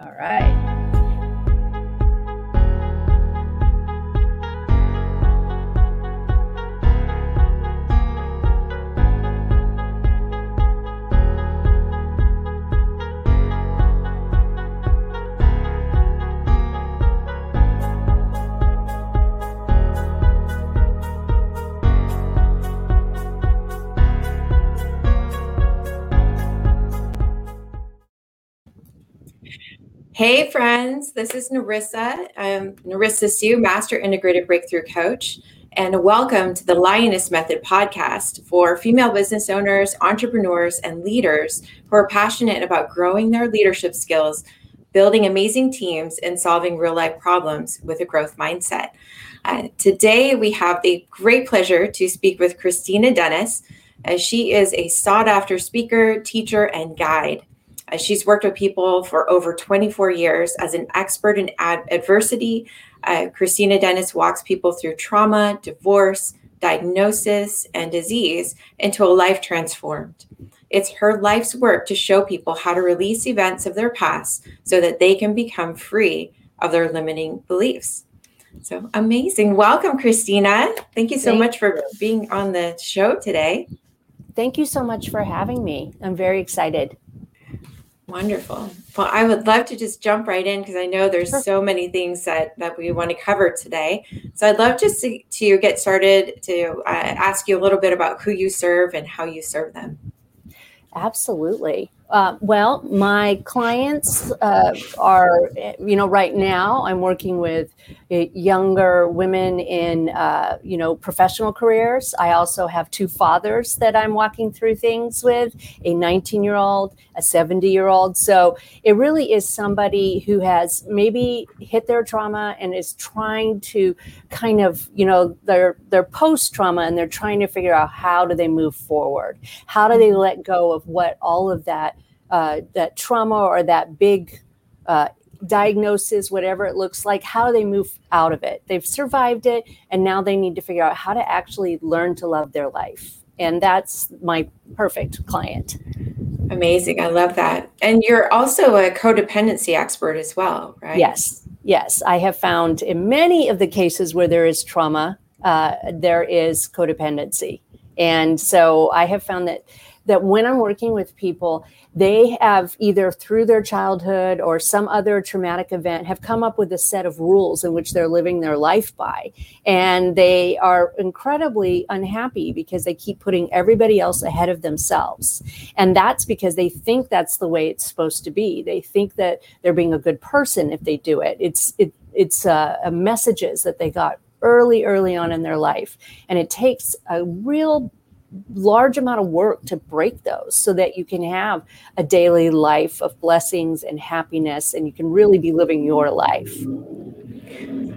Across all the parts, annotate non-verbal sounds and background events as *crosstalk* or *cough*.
All right. Hey, friends, this is Nerrissa. I'm Nerrissa Hsu, Master Integrated Breakthrough Coach, and welcome to the Lioness Method podcast for female business owners, entrepreneurs, and leaders who are passionate about growing their leadership skills, building amazing teams, and solving real life problems with a growth mindset. Uh, today, we have the great pleasure to speak with Kristina Dennis, as she is a sought after speaker, teacher, and guide. Uh, she's worked with people for over 24 years as an expert in ad- adversity. Uh, Kristina Dennis walks people through trauma, divorce, diagnosis, and disease into a life transformed. It's her life's work to show people how to release events of their past so that they can become free of their limiting beliefs. So amazing. Welcome, Kristina. Thank you so Thank much for being on the show today. Thank you so much for having me. I'm very excited. Wonderful. Well, I would love to just jump right in because I know there's sure. so many things that, that we want to cover today. So I'd love just to, to get started to uh, ask you a little bit about who you serve and how you serve them. Absolutely. Uh, well, my clients uh, are, you know, right now I'm working with younger women in, uh, you know, professional careers. I also have two fathers that I'm walking through things with a 19 year old, a 70 year old. So it really is somebody who has maybe hit their trauma and is trying to kind of, you know, their, their post trauma and they're trying to figure out how do they move forward? How do they let go of what all of that uh, that trauma or that big uh, diagnosis, whatever it looks like, how do they move out of it? They've survived it, and now they need to figure out how to actually learn to love their life. And that's my perfect client. Amazing. I love that. And you're also a codependency expert as well, right? Yes. Yes. I have found in many of the cases where there is trauma, uh, there is codependency. And so I have found that that when I'm working with people, they have either through their childhood or some other traumatic event have come up with a set of rules in which they're living their life by. And they are incredibly unhappy because they keep putting everybody else ahead of themselves. And that's because they think that's the way it's supposed to be. They think that they're being a good person if they do it. It's, it, it's uh, messages that they got early, early on in their life. And it takes a real large amount of work to break those so that you can have a daily life of blessings and happiness and you can really be living your life.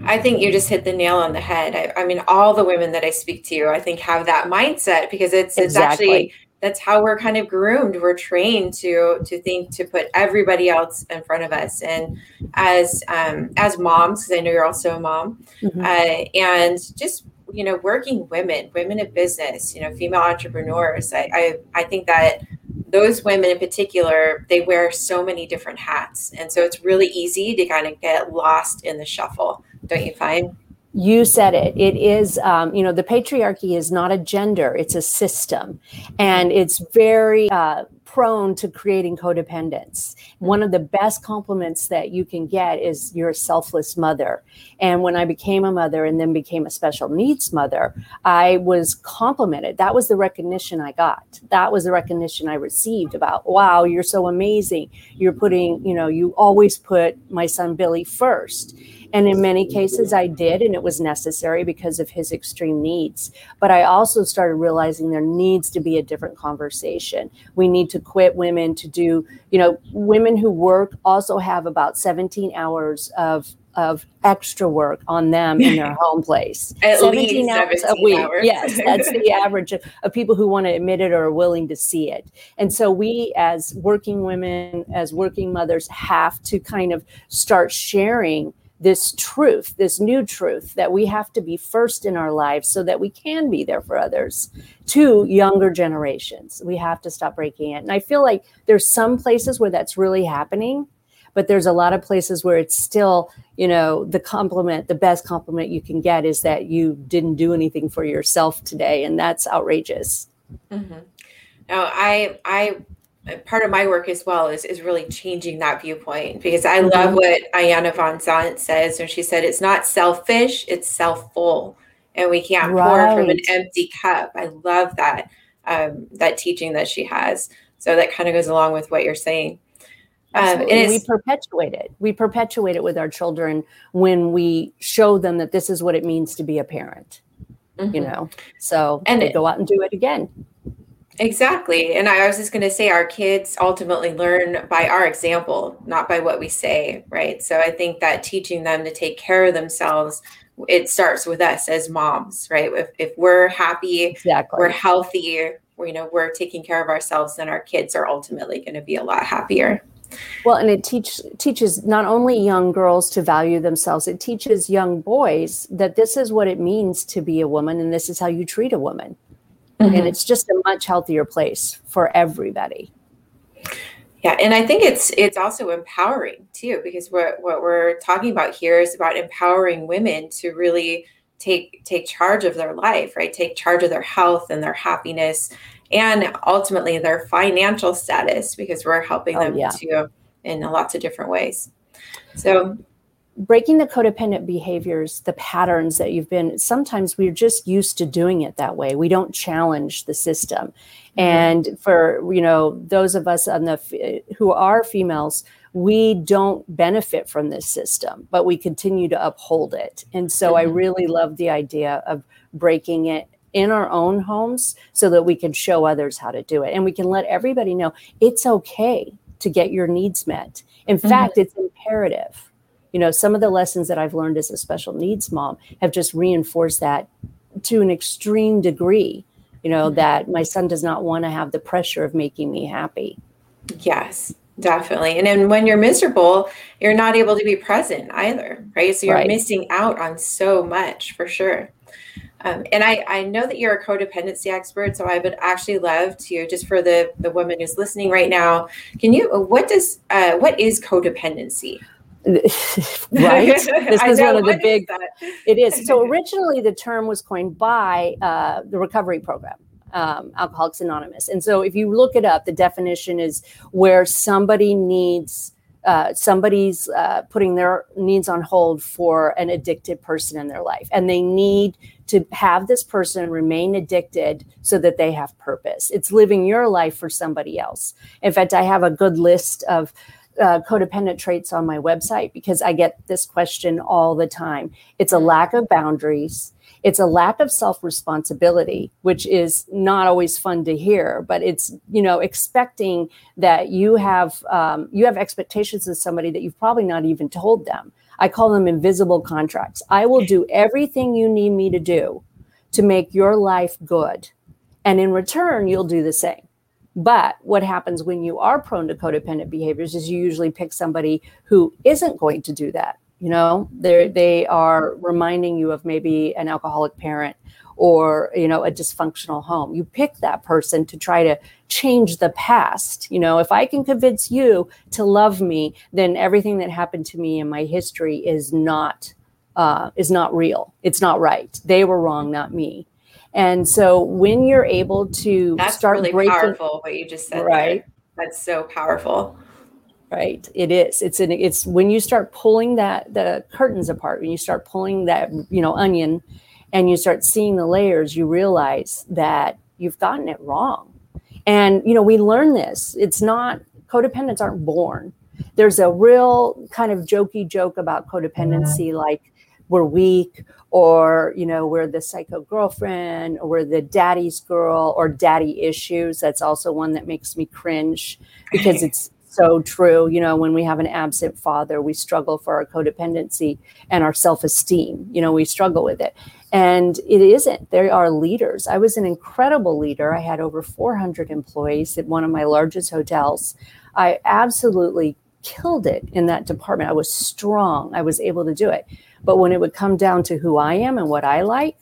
I think you just hit the nail on the head. I, I mean, all the women that I speak to, I think have that mindset because it's exactly. it's actually that's how we're kind of groomed. We're trained to to think to put everybody else in front of us. And as um, as moms, because I know you're also a mom, mm-hmm. uh, and just you know, working women, women of business, you know, female entrepreneurs. I, I, I think that those women in particular, they wear so many different hats. And so it's really easy to kind of get lost in the shuffle, don't you find? You said it. It is, um, you know, the patriarchy is not a gender, it's a system. And it's very uh, prone to creating codependence. Mm-hmm. One of the best compliments that you can get is you're a selfless mother. And when I became a mother and then became a special needs mother, I was complimented. That was the recognition I got. That was the recognition I received about, wow, you're so amazing. You're putting, you know, you always put my son Billy first. And in many cases, I did, and it was necessary because of his extreme needs. But I also started realizing there needs to be a different conversation. We need to quit women to do, you know, women who work also have about 17 hours of of extra work on them in their *laughs* home place. At 17 hours 17 a week. Hours. Yes, that's the *laughs* average of, of, people who want to admit it or are willing to see it. And so we as working women, as working mothers have to kind of start sharing this truth, this new truth that we have to be first in our lives so that we can be there for others to younger generations. We have to stop breaking it. And I feel like there's some places where that's really happening, but there's a lot of places where it's still you know the compliment the best compliment you can get is that you didn't do anything for yourself today and that's outrageous mm-hmm. no i i part of my work as well is, is really changing that viewpoint because I love mm-hmm. von Iyanla Vanzant says when she said it's not selfish, it's self-full. And we can't right. pour from an empty cup. I love that um, that teaching that she has. So that kind of goes along with what you're saying. Um, and we perpetuate it. We perpetuate it with our children when we show them that this is what it means to be a parent. Mm-hmm. You know, so and they it, go out and do it again. Exactly. And I was just going to say, our kids ultimately learn by our example, not by what we say, right? So I think that teaching them to take care of themselves, it starts with us as moms, right? If, if we're happy, exactly. we're healthy, we're, you know, we're taking care of ourselves, then our kids are ultimately going to be a lot happier. Well, and it teach, teaches not only young girls to value themselves, it teaches young boys that this is what it means to be a woman and this is how you treat a woman mm-hmm. and it's just a much healthier place for everybody yeah and i think it's it's also empowering too because what what we're talking about here is about empowering women to really take take charge of their life right take charge of their health and their happiness and ultimately their financial status because we're helping oh, them yeah. to in lots of different ways so breaking the codependent behaviors, the patterns that you've been, sometimes we're just used to doing it that way. We don't challenge the system. Mm-hmm. And for, you know, those of us on the who are females, we don't benefit from this system, but we continue to uphold it. And so mm-hmm. I really love the idea of breaking it in our own homes so that we can show others how to do it. And we can let everybody know it's okay to get your needs met. In mm-hmm. fact, it's imperative you know some of the lessons that i've learned as a special needs mom have just reinforced that to an extreme degree you know mm-hmm. that my son does not want to have the pressure of making me happy yes definitely and then when you're miserable you're not able to be present either right so you're right. missing out on so much for sure um, and I, I know that you're a codependency expert, so I would actually love to just for the the woman who's listening right now. Can you what does uh, what is codependency? *laughs* right? This is one of the big it is. So *laughs* originally the term was coined by uh, the recovery program um, alcoholics anonymous. And so if you look it up the definition is where somebody needs uh, somebody's uh, putting their needs on hold for an addicted person in their life. And they need to have this person remain addicted so that they have purpose. It's living your life for somebody else. In fact i have a good list of uh, codependent traits on my website because I get this question all the time. It's a lack of boundaries. It's a lack of self responsibility, which is not always fun to hear, but it's, you know, expecting that you have, um, you have expectations of somebody that you've probably not even told them. I call them invisible contracts. I will do everything you need me to do to make your life good. And in return, you'll do the same. But what happens when you are prone to codependent behaviors is you usually pick somebody who isn't going to do that. You know, they they are reminding you of maybe an alcoholic parent or you know a dysfunctional home. You pick that person to try to change the past. You know, if I can convince you to love me, then everything that happened to me in my history is not uh, is not real. It's not right. They were wrong, not me. And so when you're able to That's start really breaking, powerful what you just said. Right. There. That's so powerful. Right. It is. It's an it's when you start pulling that the curtains apart, when you start pulling that, you know, onion and you start seeing the layers, you realize that you've gotten it wrong. And you know, we learn this. It's not codependents aren't born. There's a real kind of jokey joke about codependency, like we're weak or you know we're the psycho girlfriend or we're the daddy's girl or daddy issues. That's also one that makes me cringe because *laughs* it's so true. You know when we have an absent father we struggle for our codependency and our self-esteem. You know we struggle with it. And it isn't. They are leaders. I was an incredible leader. I had over 400 employees at one of my largest hotels. I absolutely killed it in that department. I was strong. I was able to do it but when it would come down to who I am and what I like,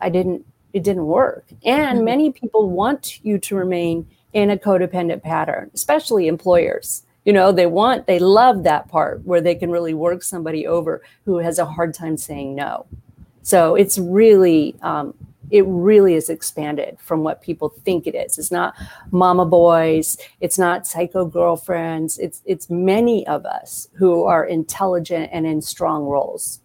I didn't, it didn't work. And mm-hmm. many people want you to remain in a codependent pattern, especially employers. You know, they want, they love that part where they can really work somebody over who has a hard time saying no. So it's really, um, it really is expanded from what people think it is. It's not mama boys, it's not psycho girlfriends, it's it's many of us who are intelligent and in strong roles.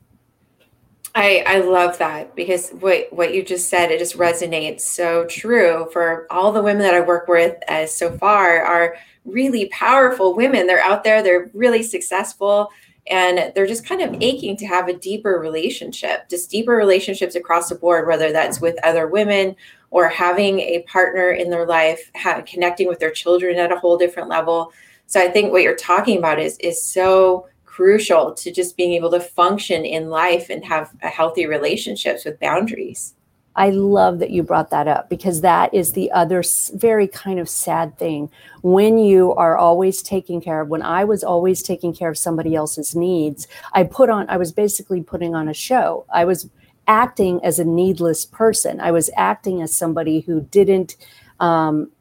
I, I love that because what, what you just said, it just resonates so true for all the women that I work with as so far are really powerful women. They're out there, they're really successful, and they're just kind of aching to have a deeper relationship, just deeper relationships across the board, whether that's with other women or having a partner in their life, connecting with their children at a whole different level. So I think what you're talking about is is so crucial to just being able to function in life and have healthy relationships with boundaries. I love that you brought that up because that is the other very kind of sad thing. When you are always taking care of, when I was always taking care of somebody else's needs, I put on, I was basically putting on a show. I was acting as a needless person. I was acting as somebody who didn't um,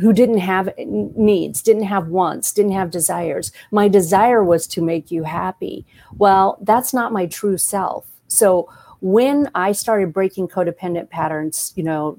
who didn't have needs, didn't have wants, didn't have desires. My desire was to make you happy. Well, that's not my true self. So when I started breaking codependent patterns, you know,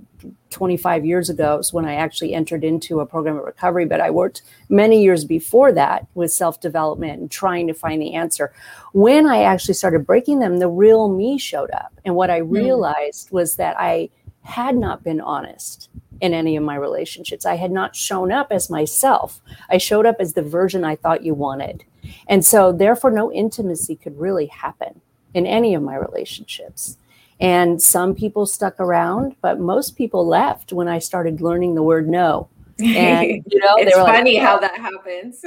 25 years ago is when I actually entered into a program of recovery, but I worked many years before that with self development and trying to find the answer. When I actually started breaking them, the real me showed up. And what I hmm. realized was that I had not been honest in any of my relationships. I had not shown up as myself. I showed up as the version I thought you wanted. And so, therefore, no intimacy could really happen in any of my relationships. And some people stuck around, but most people left when I started learning the word no. And *laughs* you know, it's funny like, how that happens.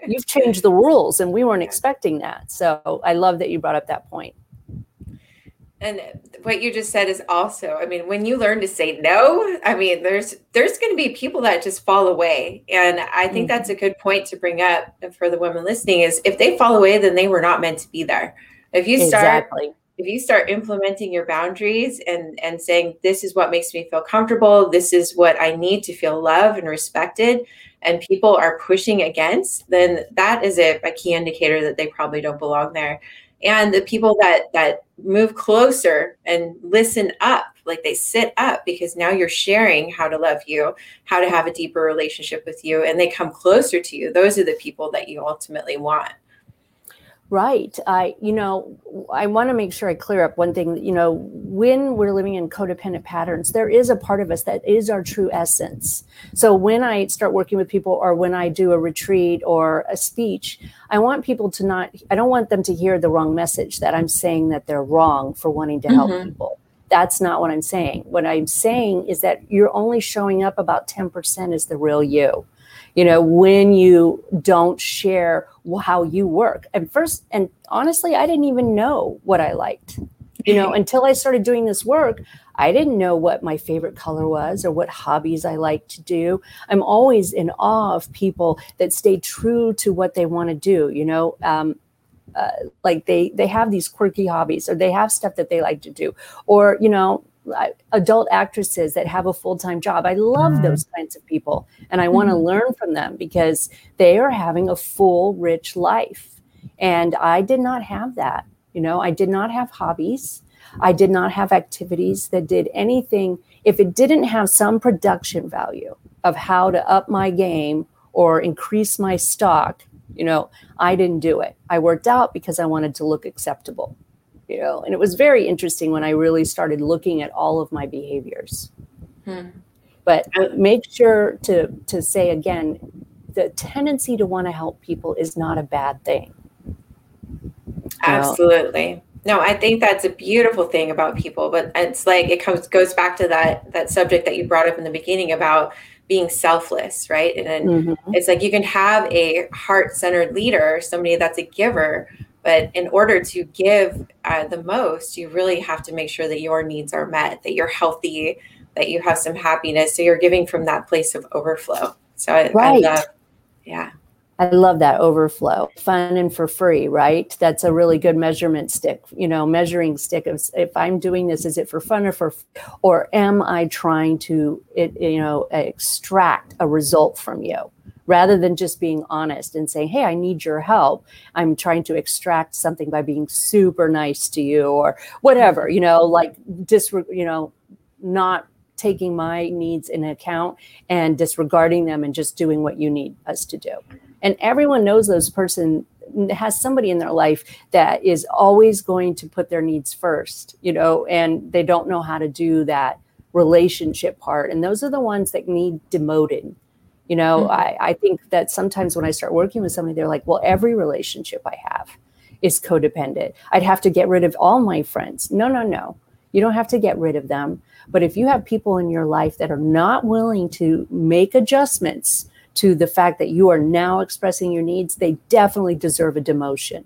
*laughs* you've changed the rules, and we weren't expecting that. So I love that you brought up that point. And what you just said is also, I mean, when you learn to say no, I mean, there's there's going to be people that just fall away, and I think mm-hmm. that's a good point to bring up for the women listening. Is if they fall away, then they were not meant to be there. If you start, exactly. if you start implementing your boundaries and and saying this is what makes me feel comfortable, this is what I need to feel loved and respected, and people are pushing against, then that is a, a key indicator that they probably don't belong there. And the people that that move closer and listen up like they sit up because now you're sharing how to love you how to have a deeper relationship with you and they come closer to you. Those are the people that you ultimately want Right. I, you know, I want to make sure I clear up one thing. You know, when we're living in codependent patterns, there is a part of us that is our true essence. So when I start working with people or when I do a retreat or a speech, I want people to not, I don't want them to hear the wrong message that I'm saying that they're wrong for wanting to help mm-hmm. people. That's not what I'm saying. What I'm saying is that you're only showing up about 10% as the real you you know when you don't share how you work. And first and honestly i didn't even know what i liked. You know *laughs* until i started doing this work i didn't know what my favorite color was or what hobbies i like to do. I'm always in awe of people that stay true to what they want to do you know? Um, uh, like they they have these quirky hobbies or they have stuff that they like to do. Or you know adult actresses that have a full-time job. I love mm-hmm. those kinds of people and i want to mm-hmm. learn from them because they are having a full rich life. And i did not have that you know? I did not have hobbies. I did not have activities that did anything. If it didn't have some production value of how to up my game or increase my stock you know i didn't do it. I worked out because i wanted to look acceptable you know and it was very interesting when i really started looking at all of my behaviors hmm. but make sure to to say again the tendency to want to help people is not a bad thing absolutely no i think that's a beautiful thing about people but it's like it comes goes back to that that subject that you brought up in the beginning about being selfless right and then mm-hmm. it's like you can have a heart-centered leader somebody that's a giver but in order to give uh, the most, you really have to make sure that your needs are met, that you're healthy, that you have some happiness. So you're giving from that place of overflow. So I, right. I love, yeah. I love that overflow, fun and for free, right? That's a really good measurement stick, you know, measuring stick. Of, if I'm doing this, is it for fun or for, or am I trying to, it, you know, extract a result from you? Rather than just being honest and saying, Hey, I need your help. I'm trying to extract something by being super nice to you or whatever, you know, like dis, you know, not taking my needs in account and disregarding them and just doing what you need us to do. And everyone knows those person has somebody in their life that is always going to put their needs first, you know, and they don't know how to do that relationship part. And those are the ones that need demoted. You know, mm-hmm. I, I think that sometimes when I start working with somebody, they're like, well, every relationship I have is codependent. I'd have to get rid of all my friends. No, no, no. You don't have to get rid of them. But if you have people in your life that are not willing to make adjustments to the fact that you are now expressing your needs, they definitely deserve a demotion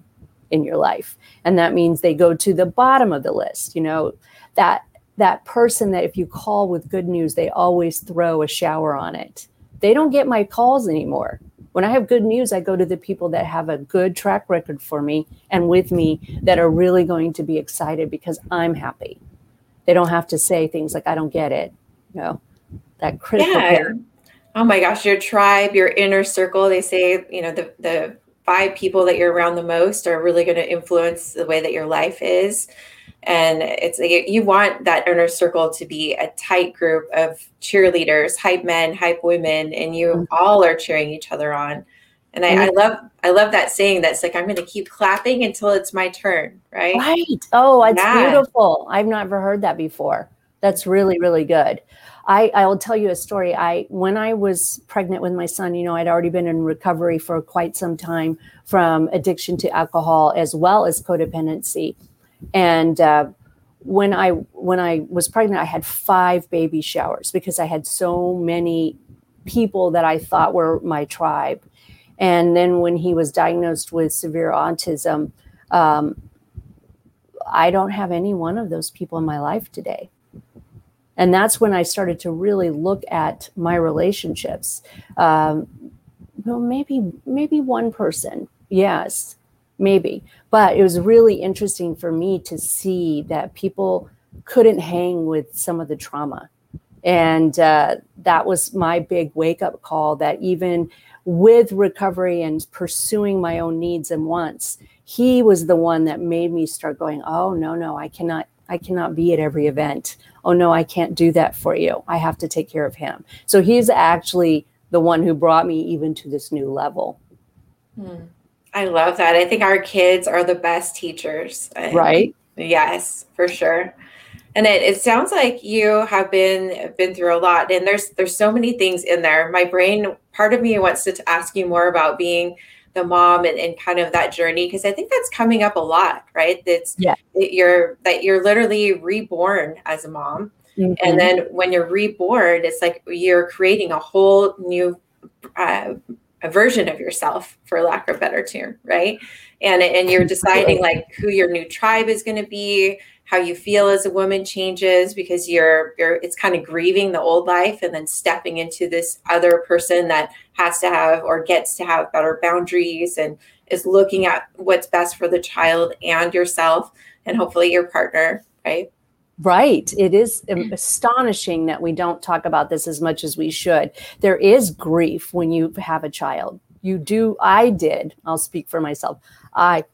in your life. And that means they go to the bottom of the list. You know, that that person that if you call with good news, they always throw a shower on it. They don't get my calls anymore. When I have good news, I go to the people that have a good track record for me and with me that are really going to be excited because I'm happy. They don't have to say things like, I don't get it. You know, that critical yeah. Care. Oh my gosh, your tribe, your inner circle, they say, you know, the, the five people that you're around the most are really going to influence the way that your life is. And it's like you want that inner circle to be a tight group of cheerleaders, hype men, hype women, and you mm-hmm. all are cheering each other on. And I, I, love I love that saying that's like I'm going to keep clapping until it's my turn, right? Right. Oh, it's yeah. beautiful. I've never heard that before. That's really really good. I I will tell you a story. I when I was pregnant with my son, you know, I'd already been in recovery for quite some time from addiction to alcohol as well as codependency, and uh, when I when I was pregnant, I had five baby showers because I had so many people that I thought were my tribe and then when he was diagnosed with severe autism, um, I don't have any one of those people in my life today. And that's when I started to really look at my relationships. Um, well, maybe maybe one person, yes, maybe. But it was really interesting for me to see that people couldn't hang with some of the trauma. And uh, that was my big wake up call that even with recovery and pursuing my own needs and wants, he was the one that made me start going, oh, no, no, I cannot. I cannot be at every event. Oh no, I can't do that for you. I have to take care of him. So he's actually the one who brought me even to this new level. Hmm. I love that. I think our kids are the best teachers. Right? Yes, for sure and it, it sounds like you have been been through a lot and there's there's so many things in there my brain part of me wants to ask you more about being the mom and, and kind of that journey because i think that's coming up a lot right that's yeah that you're that you're literally reborn as a mom mm-hmm. and then when you're reborn it's like you're creating a whole new uh, a version of yourself for lack of a better term right? And and you're deciding like who your new tribe is going to be how you feel as a woman changes because you're you're it's kind of grieving the old life and then stepping into this other person that has to have or gets to have better boundaries and is looking at what's best for the child and yourself and hopefully your partner right Right. It is astonishing that we don't talk about this as much as we should. There is grief when you have a child. You do, I did, I'll speak for myself. I,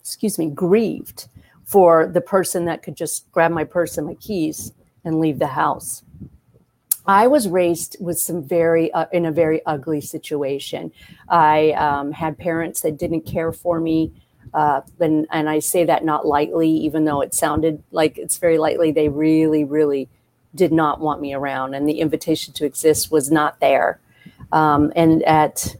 excuse me, grieved for the person that could just grab my purse and my keys and leave the house. I was raised with some very uh, in a very ugly situation. I um, had parents that didn't care for me, uh, and and I say that not lightly, even though it sounded like it's very lightly. They really, really did not want me around, and the invitation to exist was not there. Um, and at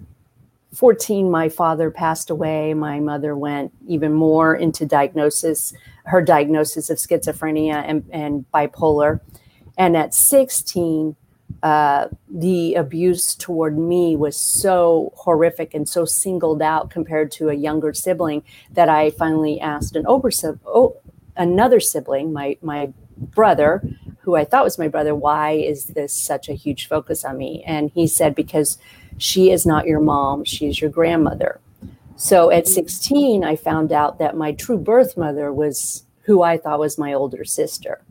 14, my father passed away. My mother went even more into diagnosis, her diagnosis of schizophrenia and, and bipolar. And at 16, uh, the abuse toward me was so horrific and so singled out compared to a younger sibling that I finally asked an over oh, another sibling, my my brother, who I thought was my brother, why is this such a huge focus on me? And he said, because she is not your mom, she is your grandmother. So at 16, I found out that my true birth mother was who I thought was my older sister.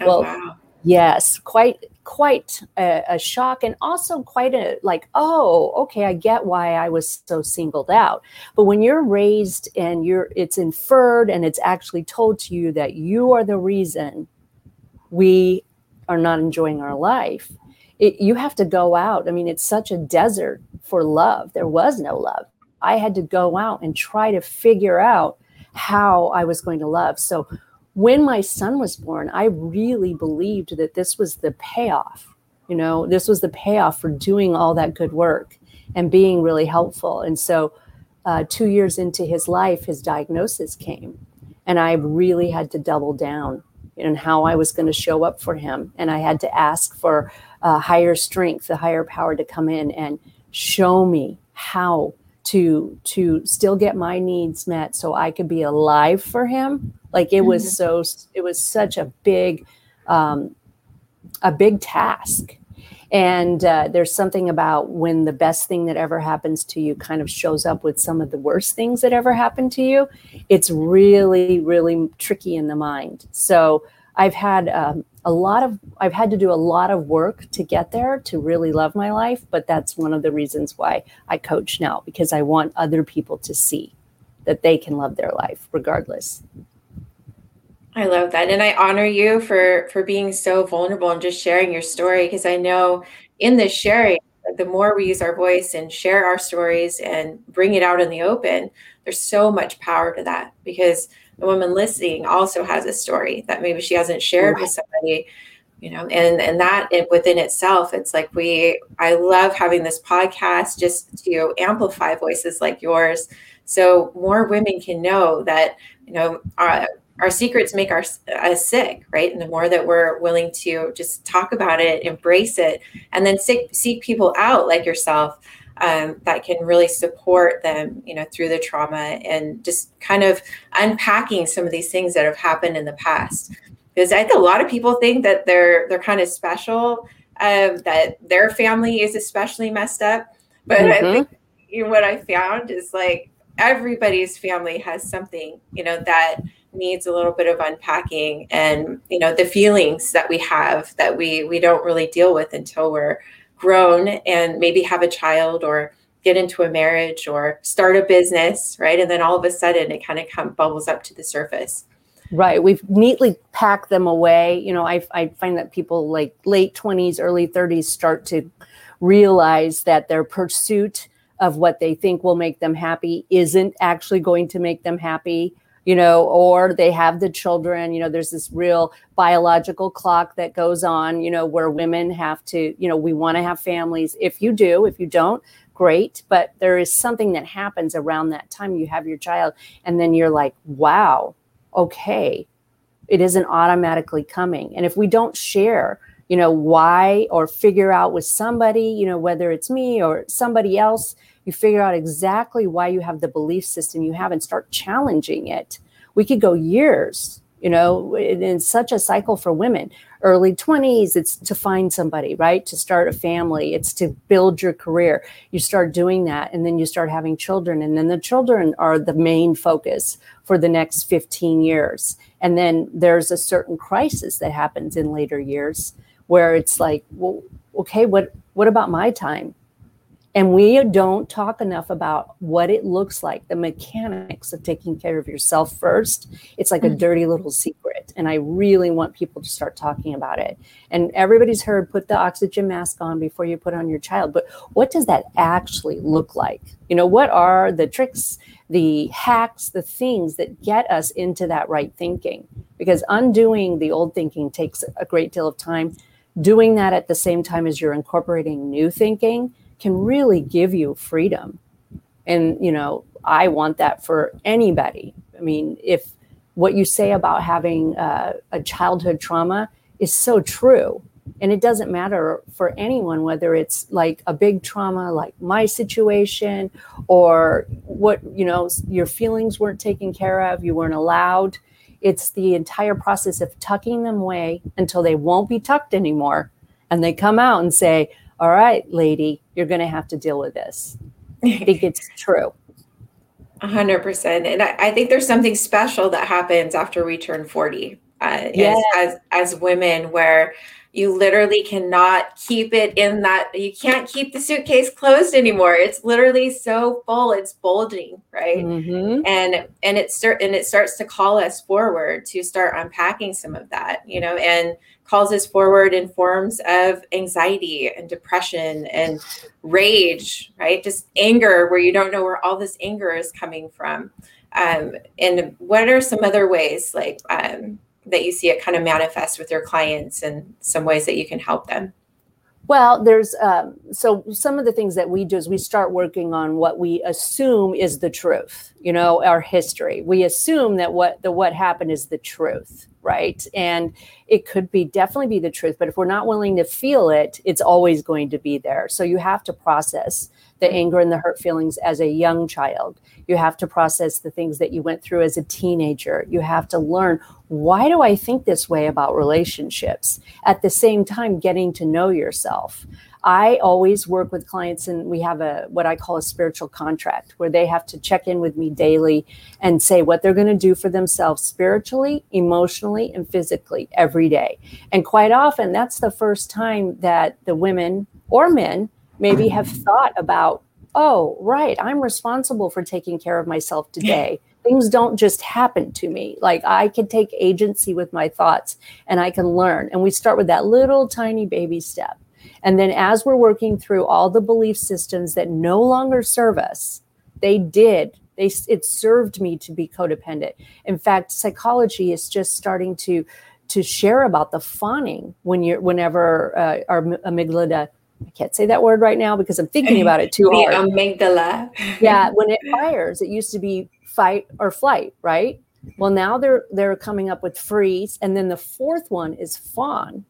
Oh, well, wow. Yes, quite quite a, a, shock and also quite a like oh okay i get why i was so singled out. But when you're raised and you're it's inferred and it's actually told to you that you are the reason we are not enjoying our life it, you have to go out. I mean it's such a desert for love. There was no love. I had to go out and try to figure out how i was going to love. So when my son was born, I really believed that this was the payoff. You know, this was the payoff for doing all that good work and being really helpful. And so, uh, two years into his life, his diagnosis came, and I really had to double down in how I was going to show up for him. And I had to ask for a higher strength, a higher power to come in and show me how to to still get my needs met so I could be alive for him. Like it was mm-hmm. so it was such a big um, a big task. And uh, there's something about when the best thing that ever happens to you kind of shows up with some of the worst things that ever happened to you. It's really, really tricky in the mind. So I've had um, a lot of I've had to do a lot of work to get there to really love my life, but that's one of the reasons why I coach now because I want other people to see that they can love their life regardless. I love that and I honor you for for being so vulnerable and just sharing your story because I know in this sharing the more we use our voice and share our stories and bring it out in the open, there's so much power to that because the woman listening also has a story that maybe she hasn't shared right. with somebody you know and and that it, within itself it's like we i love having this podcast just to amplify voices like yours so more women can know that you know our, our secrets make our, us sick right and the more that we're willing to just talk about it embrace it and then seek, seek people out like yourself um, that can really support them, you know, through the trauma and just kind of unpacking some of these things that have happened in the past. Because I think a lot of people think that they're they're kind of special, um, that their family is especially messed up. But mm-hmm. I think you know, what I found is like everybody's family has something, you know, that needs a little bit of unpacking and you know the feelings that we have that we we don't really deal with until we're grown and maybe have a child or get into a marriage or start a business, right? And then all of a sudden it kind of come, bubbles up to the surface. Right. We've neatly packed them away. You know, I, I find that people like late 20s, early 30s start to realize that their pursuit of what they think will make them happy isn't actually going to make them happy you know, or they have the children. You know, there's this real biological clock that goes on, you know, where women have to, you know, we want to have families. If you do, if you don't, great. But there is something that happens around that time you have your child, and then you're like, wow, okay, it isn't automatically coming. And if we don't share, you know, why or figure out with somebody, you know, whether it's me or somebody else, you figure out exactly why you have the belief system you have and start challenging it. We could go years, you know, in such a cycle for women. Early 20s, it's to find somebody, right? To start a family, it's to build your career. You start doing that, and then you start having children, and then the children are the main focus for the next 15 years. And then there's a certain crisis that happens in later years where it's like, well, okay, what what about my time? And we don't talk enough about what it looks like, the mechanics of taking care of yourself first. It's like mm-hmm. a dirty little secret. And I really want people to start talking about it. And everybody's heard put the oxygen mask on before you put on your child. But what does that actually look like? You know, what are the tricks, the hacks, the things that get us into that right thinking? Because undoing the old thinking takes a great deal of time. Doing that at the same time as you're incorporating new thinking can really give you freedom. And, you know, I want that for anybody. I mean, if what you say about having uh, a childhood trauma is so true, and it doesn't matter for anyone whether it's like a big trauma like my situation or what you know your feelings weren't taken care of you weren't allowed it's the entire process of tucking them away until they won't be tucked anymore and they come out and say all right, lady, you're going to have to deal with this. I think it's true. *laughs* Hundred percent. And I, I, think there's something special that happens after we turn 40. uh, yes. as, as as women where you literally cannot keep it in that you can't keep the suitcase closed anymore. It's literally so full it's bulging right? Mm-hmm. and and it start and it starts to call us forward to start unpacking some of that you know and calls us forward in forms of anxiety and depression and rage right? Just anger where you don't know where all this anger is coming from. Um, and what are some other ways like um, that you see it kind of manifest with your clients and some ways that you can help them? Well, there's um, so some of the things that we do is we start working on what we assume is the truth. You know, our history. We assume that what the what happened is the truth, right? And it could be definitely be the truth, but if we're not willing to feel it, it's always going to be there. So you have to process the anger and the hurt feelings as a young child. You have to process the things that you went through as a teenager. You have to learn why do I think this way about relationships? At the same time, getting to know yourself. I always work with clients and we have a what I call a spiritual contract where they have to check in with me daily and say what they're going to do for themselves spiritually, emotionally, and physically every day. And quite often that's the first time that the women or men maybe have thought about, oh, right, I'm responsible for taking care of myself *laughs* today. Things don't just happen to me. Like I can take agency with my thoughts and I can learn. And we start with that little tiny baby step. And then as we're working through all the belief systems that no longer serve us, they did. They, it served me to be codependent. In fact, psychology is just starting to to share about the fawning when you're whenever uh, our amygdala I can't say that word right now because I'm thinking about it *laughs* too the hard. amygdala. yeah, when it fires, it used to be fight or flight, right? Well, now they're they're coming up with freeze, and then the fourth one is fawn.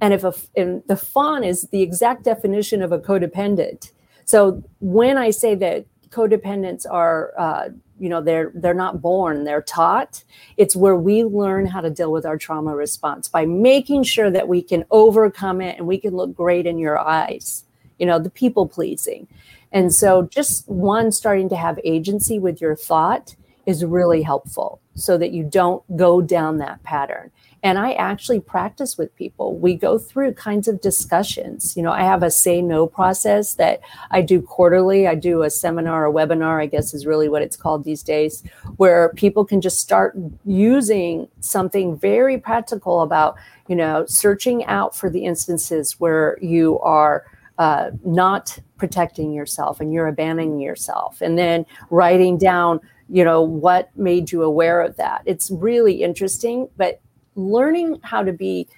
And if a and the fawn is the exact definition of a codependent. So when I say that codependents are uh, you know they're they're not born they're taught. It's where we learn how to deal with our trauma response by making sure that we can overcome it and we can look great in your eyes you know the people pleasing. And so just one starting to have agency with your thought is really helpful so that you don't go down that pattern and I actually practice with people. We go through kinds of discussions. You know, I have a say no process that I do quarterly. I do a seminar, a webinar, I guess is really what it's called these days, where people can just start using something very practical about, you know, searching out for the instances where you are. Uh, not protecting yourself and you're abandoning yourself and then writing down you know what made you aware of that it's really interesting but learning how to be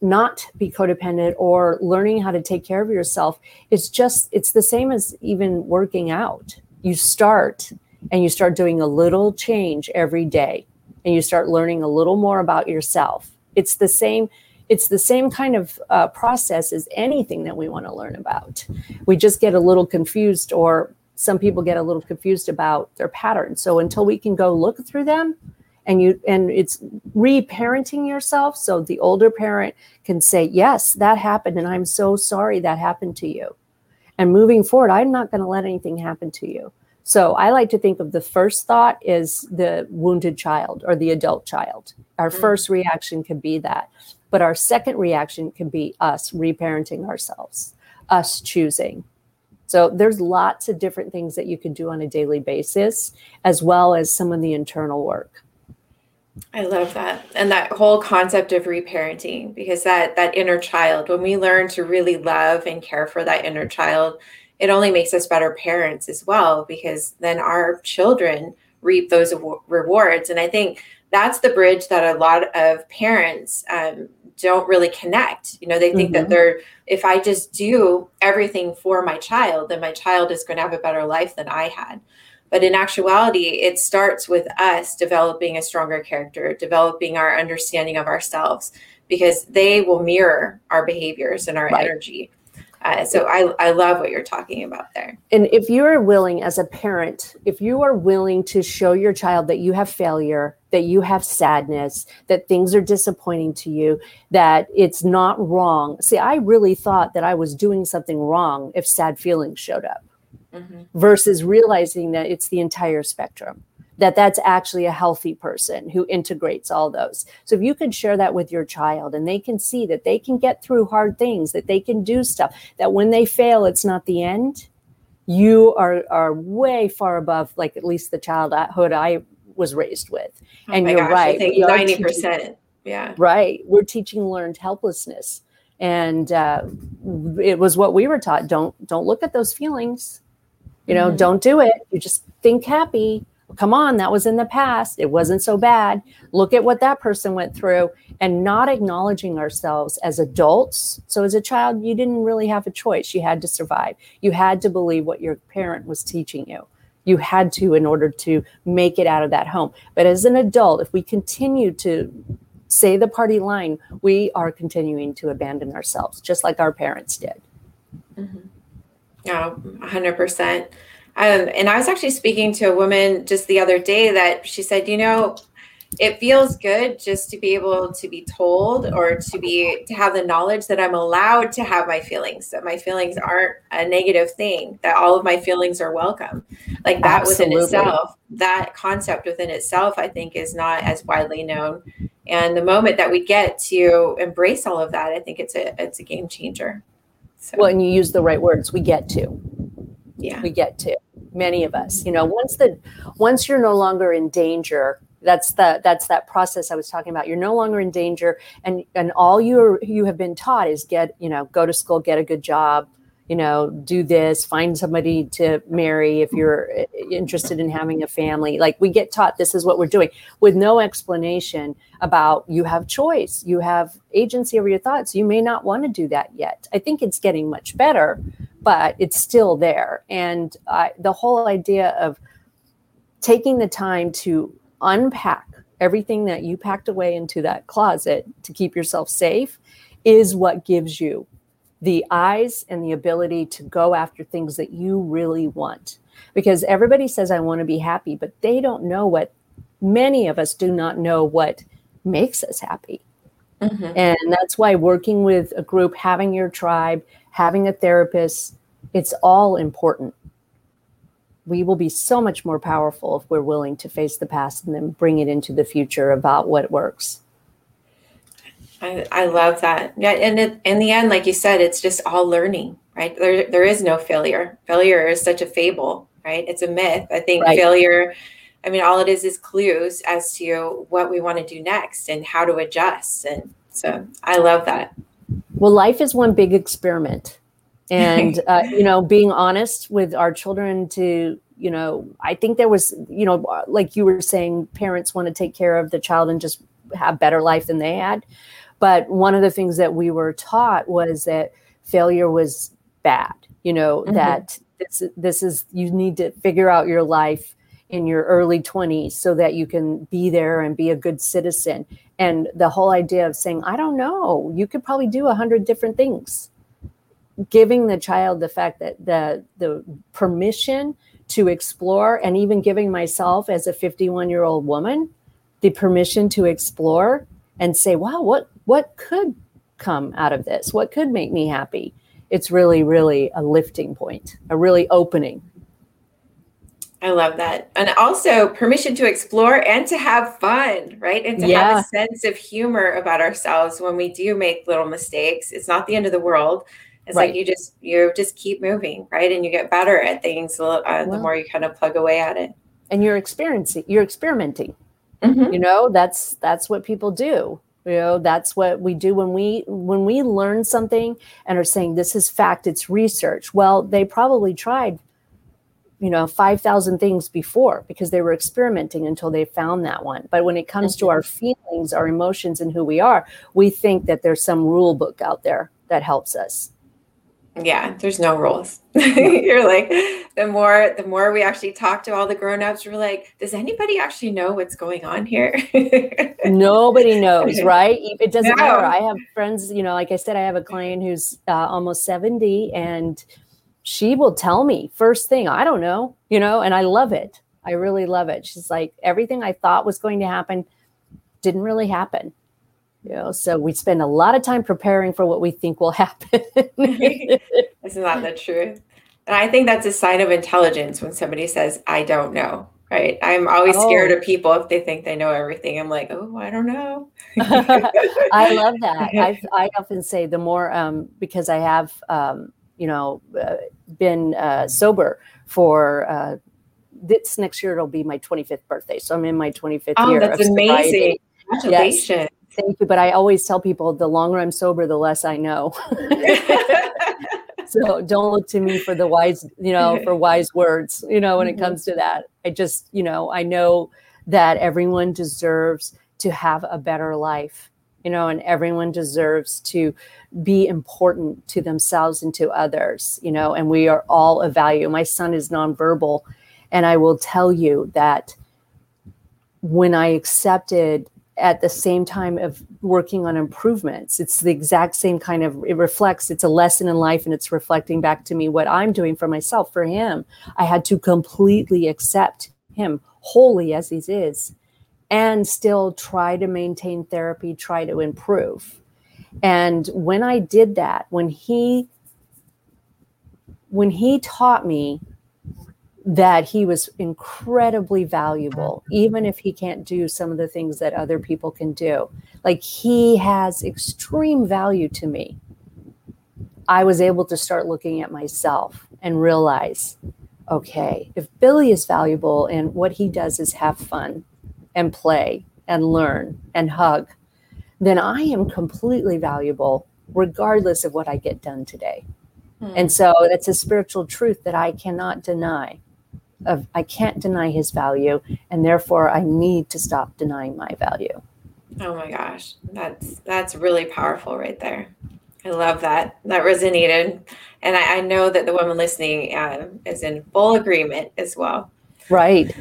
not be codependent or learning how to take care of yourself it's just it's the same as even working out. You start and you start doing a little change every day and you start learning a little more about yourself. It's the same it's the same kind of uh, process as anything that we want to learn about. We just get a little confused or some people get a little confused about their patterns so until we can go look through them and you and it's reparenting yourself so the older parent can say yes that happened and i'm so sorry that happened to you. And moving forward i'm not going to let anything happen to you. So i like to think of the first thought is the wounded child or the adult child. Our mm-hmm. first reaction can be that but our second reaction can be us reparenting ourselves us choosing. So there's lots of different things that you can do on a daily basis as well as some of the internal work I love that. And that whole concept of reparenting because that that inner child when we learn to really love and care for that inner child, it only makes us better parents as well because then our children reap those rewards and I think that's the bridge that a lot of parents um, don't really connect. You know, they think mm-hmm. that they're if I just do everything for my child, then my child is going to have a better life than I had. But in actuality, it starts with us developing a stronger character, developing our understanding of ourselves, because they will mirror our behaviors and our right. energy. Uh, so I, I love what you're talking about there. And if you are willing as a parent, if you are willing to show your child that you have failure, that you have sadness, that things are disappointing to you, that it's not wrong. See, I really thought that I was doing something wrong if sad feelings showed up mm-hmm. versus realizing that it's the entire spectrum that that's actually a healthy person who integrates all those. So if you can share that with your child and they can see that they can get through hard things, that they can do stuff, that when they fail, it's not the end, you are are way far above like at least the childhood I was raised with. Oh and you're gosh, right. I think 90%. yeah. Right. We're teaching learned helplessness. And uh, it was what we were taught. Don't don't look at those feelings. You know, mm-hmm. don't do it. You just think happy come on, that was in the past. It wasn't so bad. Look at what that person went through and not acknowledging ourselves as adults. So, as a child, you didn't really have a choice. You had to survive. You had to believe what your parent was teaching you. You had to in order to make it out of that home. But as an adult, if we continue to say the party line, we are continuing to abandon ourselves, just like our parents did. Mm-hmm. Oh, 100%. Um, and I was actually speaking to a woman just the other day that she said, you know, it feels good just to be able to be told or to be to have the knowledge that I'm allowed to have my feelings, that my feelings aren't a negative thing, that all of my feelings are welcome. Like that Absolutely. within itself, that concept within itself, I think, is not as widely known. And the moment that we get to embrace all of that, I think it's a it's a game changer. So. Well, and you use the right words. We get to yeah we get to many of us you know once the once you're no longer in danger that's the that's that process i was talking about you're no longer in danger and and all you you have been taught is get you know go to school get a good job you know, do this, find somebody to marry if you're eh, interested in having a family. Like we get taught this is what we're doing with no explanation about you have choice, you have agency over your thoughts. You may not want to do that yet. I think it's getting much better, but it's still there. And the whole idea of taking the time to unpack everything that you packed away into that closet to keep yourself safe is what gives you the eyes and the ability to go after things that you really want. Because everybody says, I want to be happy, but they don't know what many of us do not know what makes us happy. Mm-hmm. And that's why working with a group, having your tribe, having a therapist, it's all important. We will be so much more powerful if we're willing to face the past and then bring it into the future about what works. I, I love that. Yeah, and it, in the end, like you said, it's just all learning, right? There, there is no failure. Failure is such a fable, right? It's a myth. I think right. failure. I mean, all it is is clues as to what we want to do next and how to adjust. And so, I love that. Well, life is one big experiment, *laughs* and uh, you know, being honest with our children to you know i think there was you know like you were saying parents want to take care of the child and just have better life than they had but one of the things that we were taught was that failure was bad, you know, mm-hmm. that this, this is, you need to figure out your life in your early 20s so that you can be there and be a good citizen. And the whole idea of saying, I don't know, you could probably do a hundred different things. Giving the child the fact that the the permission to explore and even giving myself as a 51 year old woman the permission to explore and say, wow, what what could come out of this? What could make me happy? It's really, really a lifting point, a really opening. I love that. And also permission to explore and to have fun, right? And to yeah. have a sense of humor about ourselves when we do make little mistakes. It's not the end of the world. It's right. like you just you just keep moving, right? And you get better at things uh, well, the more you kind of plug away at it. And you're experiencing, you're experimenting. Mm-hmm. You know, that's that's what people do you know that's what we do when we when we learn something and are saying this is fact it's research. Well they probably tried you know 5000 things before because they were experimenting until they found that one. But when it comes to our feelings our emotions and who we are we think that there's some rule book out there that helps us yeah there's no rules. *laughs* You're like the more the more we actually talk to all the grown-ups we're like does anybody actually know what's going on here? *laughs* Nobody knows right? It doesn't no. matter. I have friends you know like i said i have a client who's uh, almost 70 and she will tell me first thing i don't know you know and i love it. I really love it. She's like everything i thought was going to happen didn't really happen you know so we spend a lot of time preparing for what we think will *laughs* happen *laughs* isn't that the truth and i think that's a sign of intelligence when somebody says i don't know Right. I'm always oh. scared of people if they think they know everything. I'm like, oh, I don't know. *laughs* I love that. i I often say the more, um, because I have, um, you know, uh, been uh, sober for uh, this next year, it'll be my 25th birthday. So I'm in my 25th oh, year. That's amazing. Congratulations. Yes. Thank you. But I always tell people the longer I'm sober, the less I know. *laughs* so don't look to me for the wise, you know, for wise words, you know, when it mm-hmm. comes to that. I just, you know, I know that everyone deserves to have a better life, you know, and everyone deserves to be important to themselves and to others, you know, and we are all of value. My son is nonverbal, and I will tell you that when I accepted at the same time of working on improvements. It's the exact same kind of, it reflects, it's a lesson in life and it's reflecting back to me what I'm doing for myself, for him. I had to completely accept him wholly as he is and still try to maintain therapy, try to improve. And when I did that, when he, when he taught me that he was incredibly valuable, even if he can't do some of the things that other people can do. Like he has extreme value to me. I was able to start looking at myself and realize okay, if Billy is valuable and what he does is have fun and play and learn and hug, then I am completely valuable regardless of what I get done today. Hmm. And so that's a spiritual truth that I cannot deny of I can't deny his value, and therefore I need to stop denying my value. Oh my gosh, that's that's really powerful right there. I love that. That resonated, and I, I know that the woman listening uh, is in full agreement as well. Right.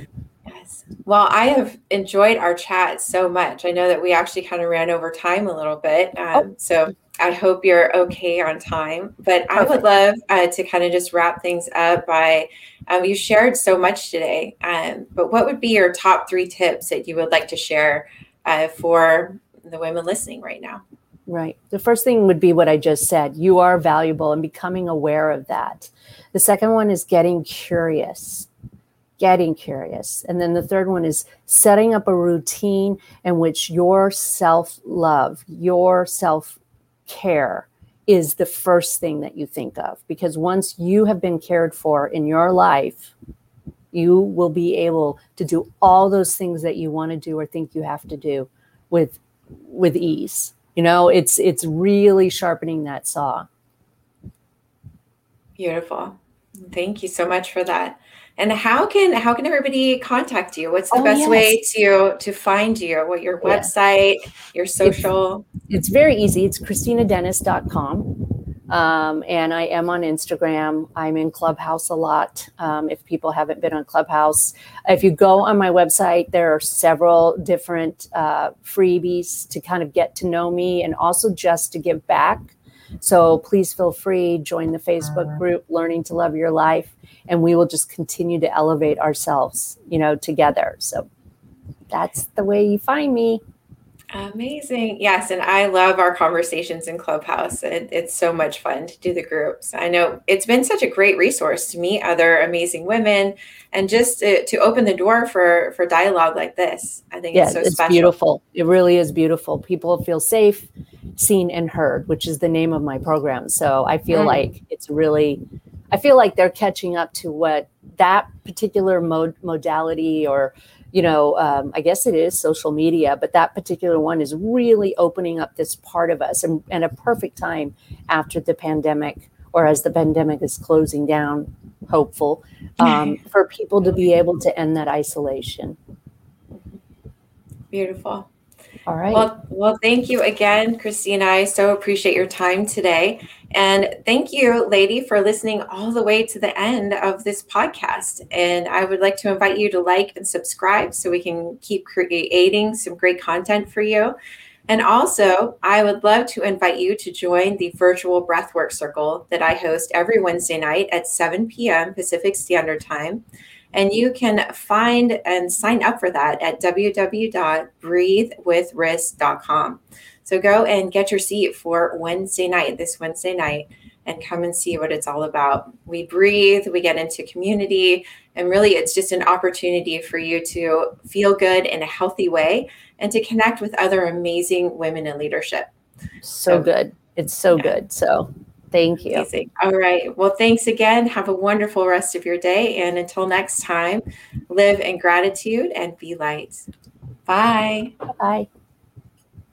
Yes. Well, I have enjoyed our chat so much. I know that we actually kind of ran over time a little bit, um, oh. so I hope you're okay on time. But. I would love uh, to kind of just wrap things up by um, you shared so much today. Um, but what would be your top three tips that you would like to share uh, for the women listening right now? Right. The first thing would be what I just said you are valuable and becoming aware of that. The second one is getting curious. Getting curious. And then the third one is setting up a routine in which your self love, your self care is the first thing that you think of because once you have been cared for in your life you will be able to do all those things that you want to do or think you have to do with with ease. You know it's it's really sharpening that saw. Beautiful. Thank you so much for that and how can how can everybody contact you what's the oh, best yes. way to to find you what your website your social it's, it's very easy it's kristinadennis.com um, and I am on Instagram. I'm in Clubhouse a lot. Um, if people haven't been on Clubhouse, if you go on my website, there are several different uh, freebies to kind of get to know me and also just to give back. So please feel free, join the Facebook group, Learning to Love Your Life, and we will just continue to elevate ourselves, you know, together. So that's the way you find me. Amazing. Yes. And I love our conversations in Clubhouse. It, it's so much fun to do the groups. I know it's been such a great resource to meet other amazing women and just to, to open the door for, for dialogue like this. I think it's so it's special. beautiful. It really is beautiful. People feel safe, seen, and heard, which is the name of my program. So I feel mm. like it's really, I feel like they're catching up to what that particular mode, modality or you know, um, I guess it is social media, but that particular one is really opening up this part of us and, and a perfect time after the pandemic or as the pandemic is closing down, hopeful, um, *laughs* for people to be able to end that isolation. Beautiful. All right. Well, well, thank you again, Kristina. I so appreciate your time today. And thank you, lady, for listening all the way to the end of this podcast. And I would like to invite you to like and subscribe so we can keep creating some great content for you. And also, I would love to invite you to join the virtual breathwork circle that I host every Wednesday night at 7 p.m. Pacific Standard Time. And you can find and sign up for that at www.breathewithriss.com. So go and get your seat for Wednesday night, this Wednesday night. and come and see what it's all about. We breathe, we get into community, and really it's just an opportunity for you to feel good in a healthy way and to connect with other amazing women in leadership. So, so good. It's so yeah. good. So thank you. Amazing. All right. Well, thanks again. Have a wonderful rest of your day. And until next time, live in gratitude and be light. Bye. Bye.